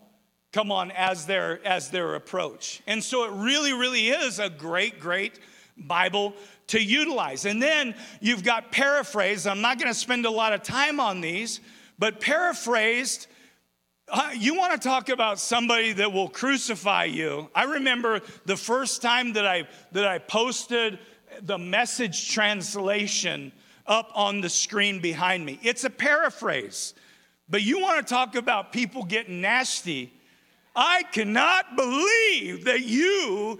come on as their as their approach and so it really really is a great great bible to utilize. And then you've got paraphrase i'm not going to spend a lot of time on these but paraphrased uh, you want to talk about somebody that will crucify you. I remember the first time that i that i posted the message translation up on the screen behind me. It's a paraphrase but you want to talk about people getting nasty. I cannot believe that you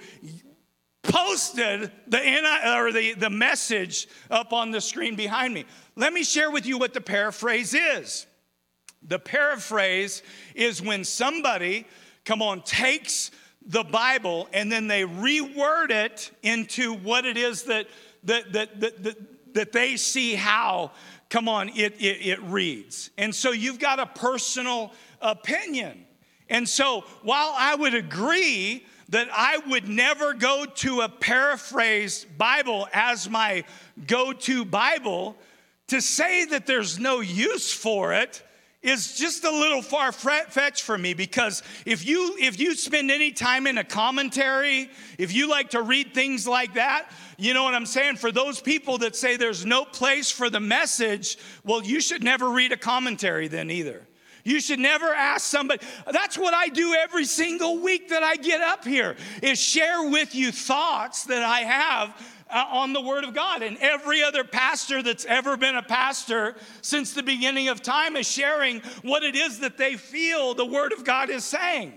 posted the, or the, the message up on the screen behind me. Let me share with you what the paraphrase is. The paraphrase is when somebody, come on, takes the Bible and then they reword it into what it is that, that, that, that, that, that they see how, come on, it, it, it reads. And so you've got a personal opinion. And so, while I would agree that I would never go to a paraphrased Bible as my go to Bible, to say that there's no use for it is just a little far fetched for me because if you if you spend any time in a commentary if you like to read things like that you know what i'm saying? For those people that say there's no place for the message well you should never read a commentary then either you should never ask somebody. That's what I do every single week that I get up here is share with you thoughts that I have uh, on the Word of God. And every other pastor that's ever been a pastor since the beginning of time is sharing what it is that they feel the Word of God is saying.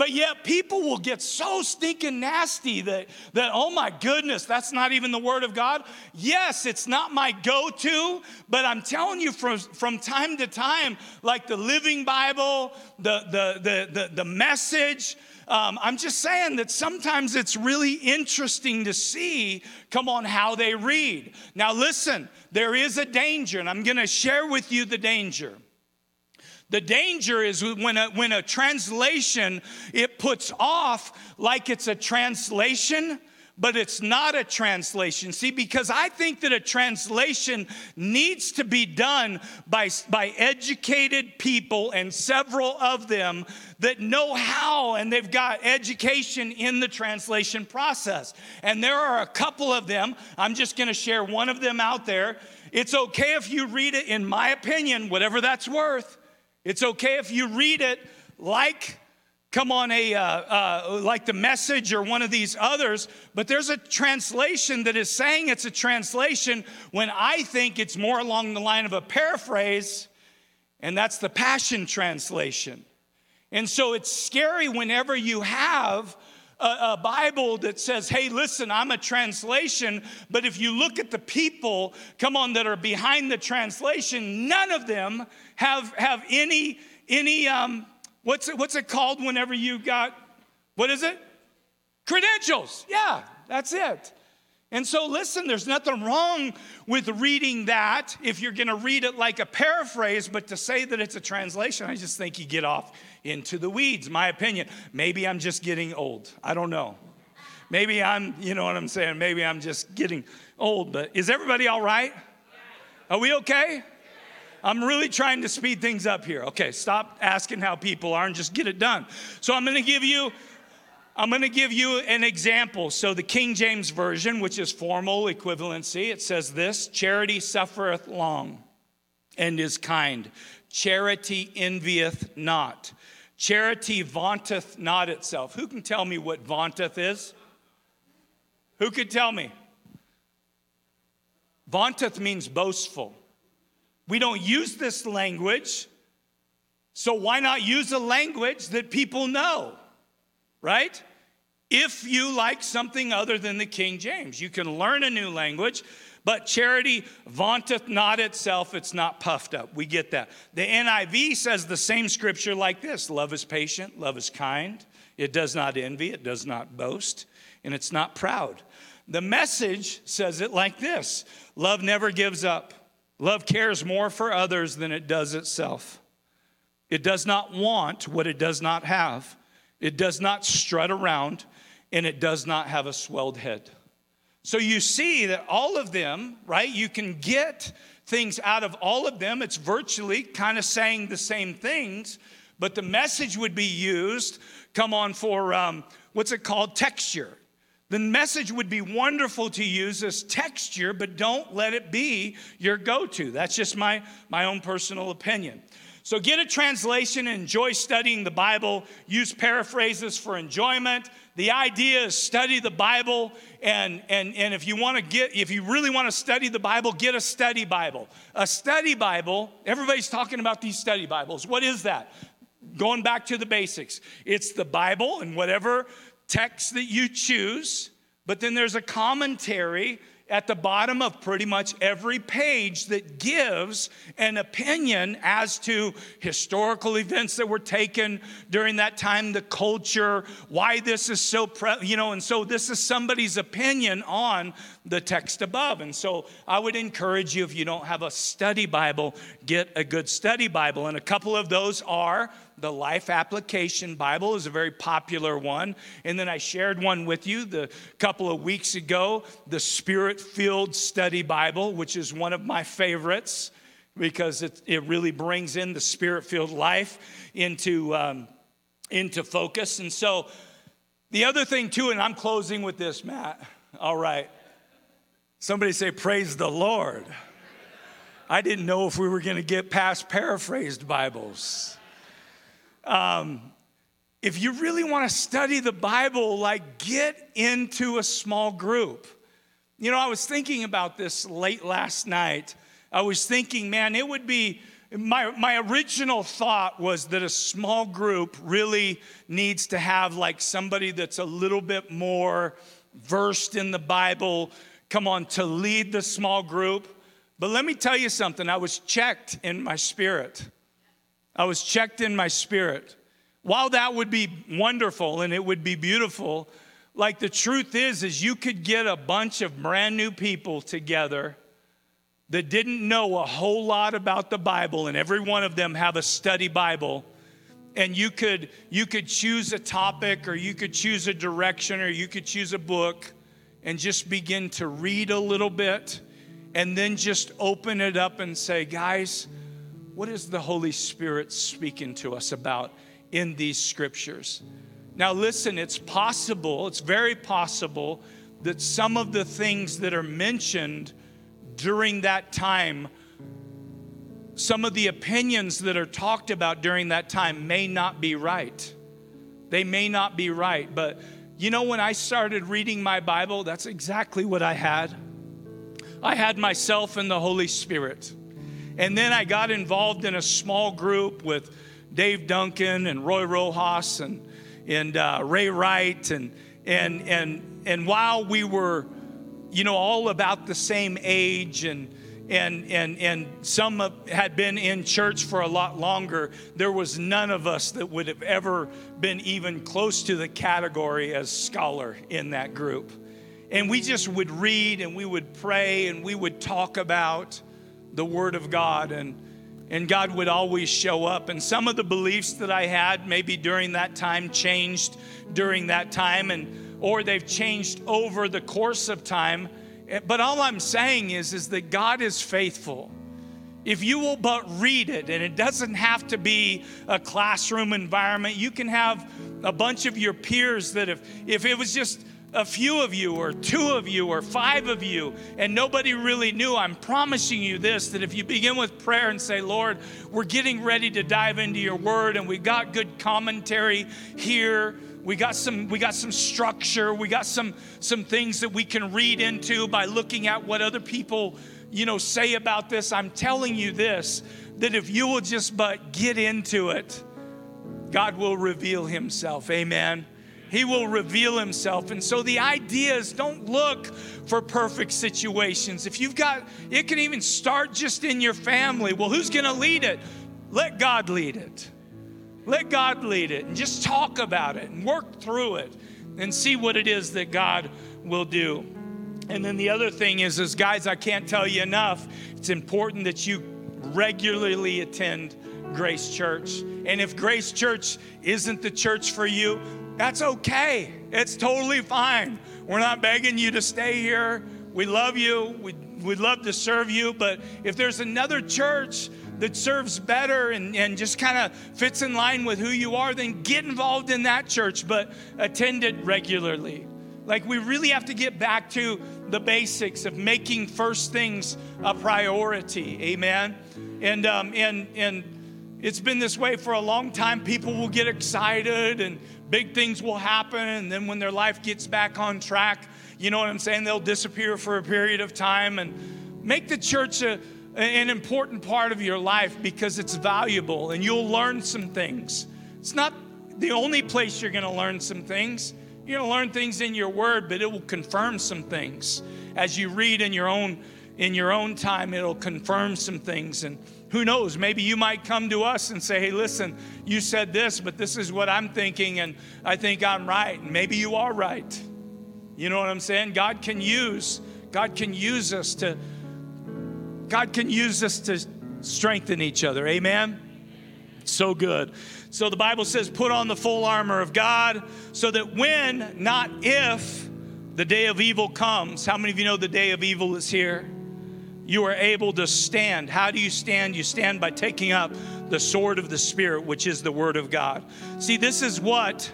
But yet people will get so stinking nasty that, that, oh my goodness, that's not even the word of God. Yes, it's not my go-to, but I'm telling you from, from time to time, like the Living Bible, the, the, the, the, the message, um, I'm just saying that sometimes it's really interesting to see, come on, how they read. Now listen, there is a danger, and I'm gonna share with you the danger. The danger is when a, when a translation, it puts off like it's a translation, but it's not a translation. See, because I think that a translation needs to be done by, by educated people, and several of them that know how, and they've got education in the translation process. And there are a couple of them. I'm just gonna share one of them out there. It's okay if you read it, in my opinion, whatever that's worth. It's okay if you read it like, come on, a uh, uh, like the message or one of these others, but there's a translation that is saying it's a translation when I think it's more along the line of a paraphrase, and that's the Passion Translation. And so it's scary whenever you have a, a, Bible that says, hey, listen, I'm a translation, but if you look at the people, come on, that are behind the translation, none of them have, have any, any um, what's, it, what's it called whenever you got, what is it? Credentials. Yeah, that's it. And so, listen, there's nothing wrong with reading that if you're going to read it like a paraphrase, but to say that it's a translation, I just think you get off into the weeds, my opinion. Maybe I'm just getting old. I don't know. Maybe I'm, you know what I'm saying? Maybe I'm just getting old, but is everybody all right? Are we okay? I'm really trying to speed things up here. Okay, stop asking how people are and just get it done. So I'm going to give you I'm going to give you an example. So, the King James Version, which is formal equivalency, it says this Charity suffereth long and is kind. Charity envieth not. Charity vaunteth not itself. Who can tell me what vaunteth is? Who could tell me? Vaunteth means boastful. We don't use this language, so why not use a language that people know, right? If you like something other than the King James, you can learn a new language, but charity vaunteth not itself, it's not puffed up. We get that. The NIV says the same scripture like this love is patient, love is kind, it does not envy, it does not boast, and it's not proud. The message says it like this love never gives up. Love cares more for others than it does itself. It does not want what it does not have. It does not strut around, and it does not have a swelled head. So you see that all of them, right? You can get things out of all of them. It's virtually kind of saying the same things, but the message would be used, come on, for um, what's it called? Texture. The message would be wonderful to use as texture, but don't let it be your go to. That's just my, my own personal opinion. So get a translation enjoy studying the Bible. Use paraphrases for enjoyment. The idea is study the Bible, and, and, and if you want to get, if you really want to study the Bible, get a study Bible. A study Bible, everybody's talking about these study Bibles. What is that? Going back to the basics. It's the Bible and whatever text that you choose, but then there's a commentary at the bottom of pretty much every page that gives an opinion as to historical events that were taken during that time, the culture, why this is so, pre- you know, and so this is somebody's opinion on the text above. And so I would encourage you, if you don't have a study Bible, get a good study Bible. And a couple of those are the Life Application Bible is a very popular one. And then I shared one with you the couple of weeks ago, the Spirit Filled Study Bible, which is one of my favorites because it, it really brings in the Spirit filled life into, um, into focus. And so the other thing, too, and I'm closing with this, Matt. All right. Somebody say, Praise the Lord. I didn't know if we were going to get past paraphrased Bibles. Um, if you really want to study the Bible, like get into a small group. You know, I was thinking about this late last night. I was thinking, man, it would be my, my original thought was that a small group really needs to have like somebody that's a little bit more versed in the Bible, come on, to lead the small group. But let me tell you something, I was checked in my spirit. I was checked in my spirit. While that would be wonderful and it would be beautiful, like the truth is is you could get a bunch of brand new people together that didn't know a whole lot about the Bible and every one of them have a study Bible and you could you could choose a topic or you could choose a direction or you could choose a book and just begin to read a little bit and then just open it up and say guys what is the Holy Spirit speaking to us about in these scriptures? Now, listen, it's possible, it's very possible that some of the things that are mentioned during that time, some of the opinions that are talked about during that time may not be right. They may not be right. But you know, when I started reading my Bible, that's exactly what I had. I had myself and the Holy Spirit. And then I got involved in a small group with Dave Duncan and Roy Rojas and, and uh, Ray Wright. And, and, and, and while we were, you know, all about the same age and, and, and, and some had been in church for a lot longer, there was none of us that would have ever been even close to the category as scholar in that group. And we just would read and we would pray and we would talk about the Word of God, and, and God would always show up. And some of the beliefs that I had maybe during that time changed during that time, and, or they've changed over the course of time. But all I'm saying is, is that God is faithful. if you will but read it, and it doesn't have to be a classroom environment, you can have a bunch of your peers that if, if it was just a few of you, or two of you, or five of you, and nobody really knew, I'm promising you this that if you begin with prayer and say, Lord, we're getting ready to dive into your word, and we got good commentary here. We got some we got some structure, we got some some things that we can read into by looking at what other people, you know, say about this. I'm telling you this that if you will just but get into it, God will reveal himself. Amen. He will reveal himself. And so the idea is don't look for perfect situations. If you've got, it can even start just in your family. Well, who's going to lead it? Let God lead it. Let God lead it and just talk about it and work through it and see what it is that God will do. And then the other thing is, is guys, I can't tell you enough. It's important that you regularly attend Grace Church. And if Grace Church isn't the church for you, that's okay. It's totally fine. We're not begging you to stay here. We love you. We'd, we'd love to serve you. But if there's another church that serves better and, and just kind of fits in line with who you are, then get involved in that church, but attend it regularly. Like, we really have to get back to the basics of making first things a priority. Amen. And, um, and, and, it's been this way for a long time. People will get excited and big things will happen. And then when their life gets back on track, you know what I'm saying? They'll disappear for a period of time and make the church a, an important part of your life because it's valuable and you'll learn some things. It's not the only place you're going to learn some things. You're going to learn things in your word, but it will confirm some things as you read in your own in your own time. It'll confirm some things and who knows? Maybe you might come to us and say, hey, listen, you said this, but this is what I'm thinking, and I think I'm right. And maybe you are right. You know what I'm saying? God can use, God can use us to, God can use us to strengthen each other. Amen? So good. So the Bible says, put on the full armor of God so that when, not if, the day of evil comes. How many of you know the day of evil is here? you are able to stand. How do you stand? You stand by taking up the sword of the Spirit, which is the Word of God. See, this is what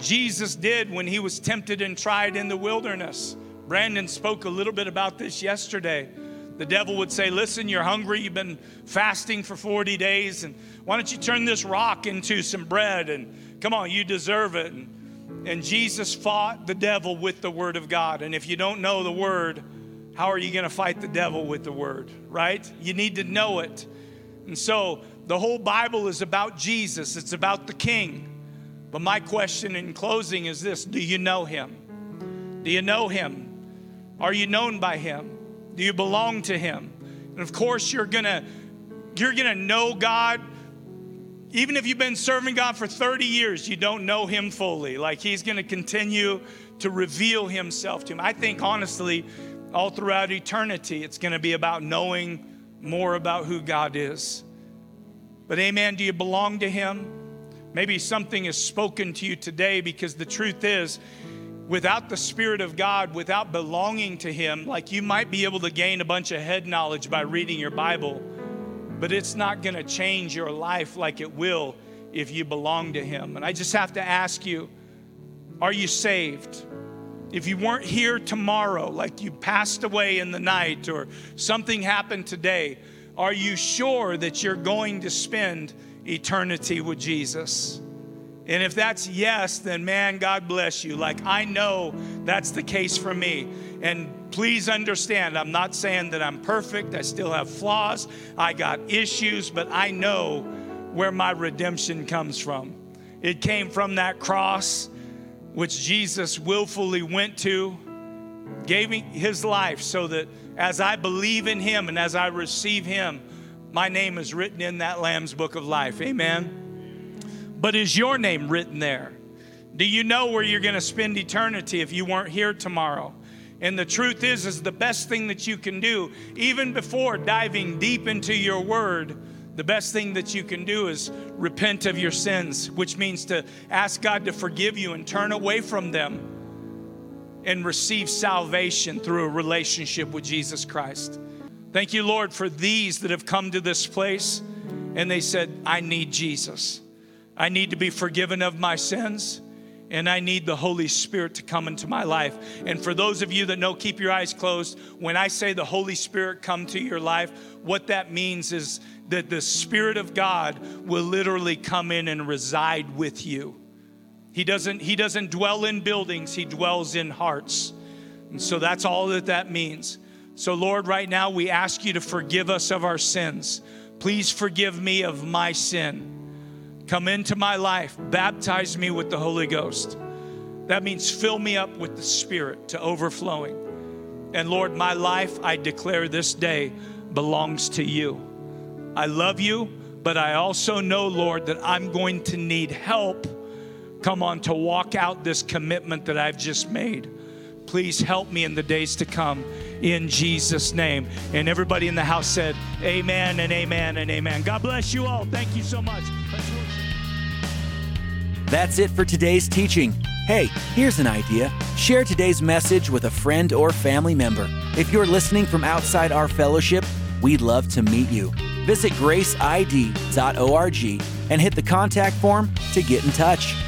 Jesus did when he was tempted and tried in the wilderness. Brandon spoke a little bit about this yesterday. The devil would say, Listen, you're hungry, you've been fasting for 40 days, and why don't you turn this rock into some bread? And come on, you deserve it. And, and Jesus fought the devil with the Word of God. And if you don't know the Word, how are you going to fight the devil with the word, right? You need to know it. And so the whole Bible is about Jesus, it's about the King. But my question in closing is this Do you know him? Do you know him? Are you known by him? Do you belong to him? And of course, you're gonna you're gonna know God. Even if you've been serving God for 30 years, you don't know him fully. Like he's gonna continue to reveal himself to him. I think honestly, all throughout eternity, it's to be about knowing more about who God is. But, amen, do you belong to Him? Maybe something is spoken to you today because the truth is, without the Spirit of God, without belonging to Him, like you might be able to gain a bunch of head knowledge by reading your Bible, but it's not going to change your life like it will if you belong to Him. And I just have to ask you are you saved? if you weren't here tomorrow, like you passed away in the night or something happened today, are you sure that you're going to spend eternity with Jesus? And if that's yes, then man, God bless you. Like I know that's the case for me. And please understand, I'm not saying that I'm perfect. I still have flaws. I got issues, but I know where my redemption comes from. It came from that cross which Jesus willfully went to, gave me his life so that as I believe in him and as I receive him, my name is written in that Lamb's book of life. Amen. But is your name written there? Do you know where you're going to spend eternity if you weren't here tomorrow? And the truth is is the best thing that you can do even before diving deep into your word the best thing that you can do is repent of your sins, which means to ask God to forgive you and turn away from them and receive salvation through a relationship with Jesus Christ. Thank you, Lord, for these that have come to this place and they said, I need Jesus. I need to be forgiven of my sins and I need the Holy Spirit to come into my life. And for those of you that know, keep your eyes closed. When I say the Holy Spirit come to your life, what that means is that the Spirit of God will literally come in and reside with you. He doesn't, he doesn't dwell in buildings, he dwells in hearts. And so that's all that that means. So, Lord, right now we ask you to forgive us of our sins. Please forgive me of my sin. Come into my life, baptize me with the Holy Ghost. That means fill me up with the Spirit to overflowing. And Lord, my life, I declare this day, belongs to you. I love you, but I also know, Lord, that I'm going to need help. Come on, to walk out this commitment that I've just made. Please help me in the days to come in Jesus' name. And everybody in the house said, Amen and amen and amen. God bless you all. Thank you so much. That's it for today's teaching. Hey, here's an idea. Share today's message with a friend or family member. If you're listening from outside our fellowship, we'd love to meet you. Visit graceid.org and hit the contact form to get in touch.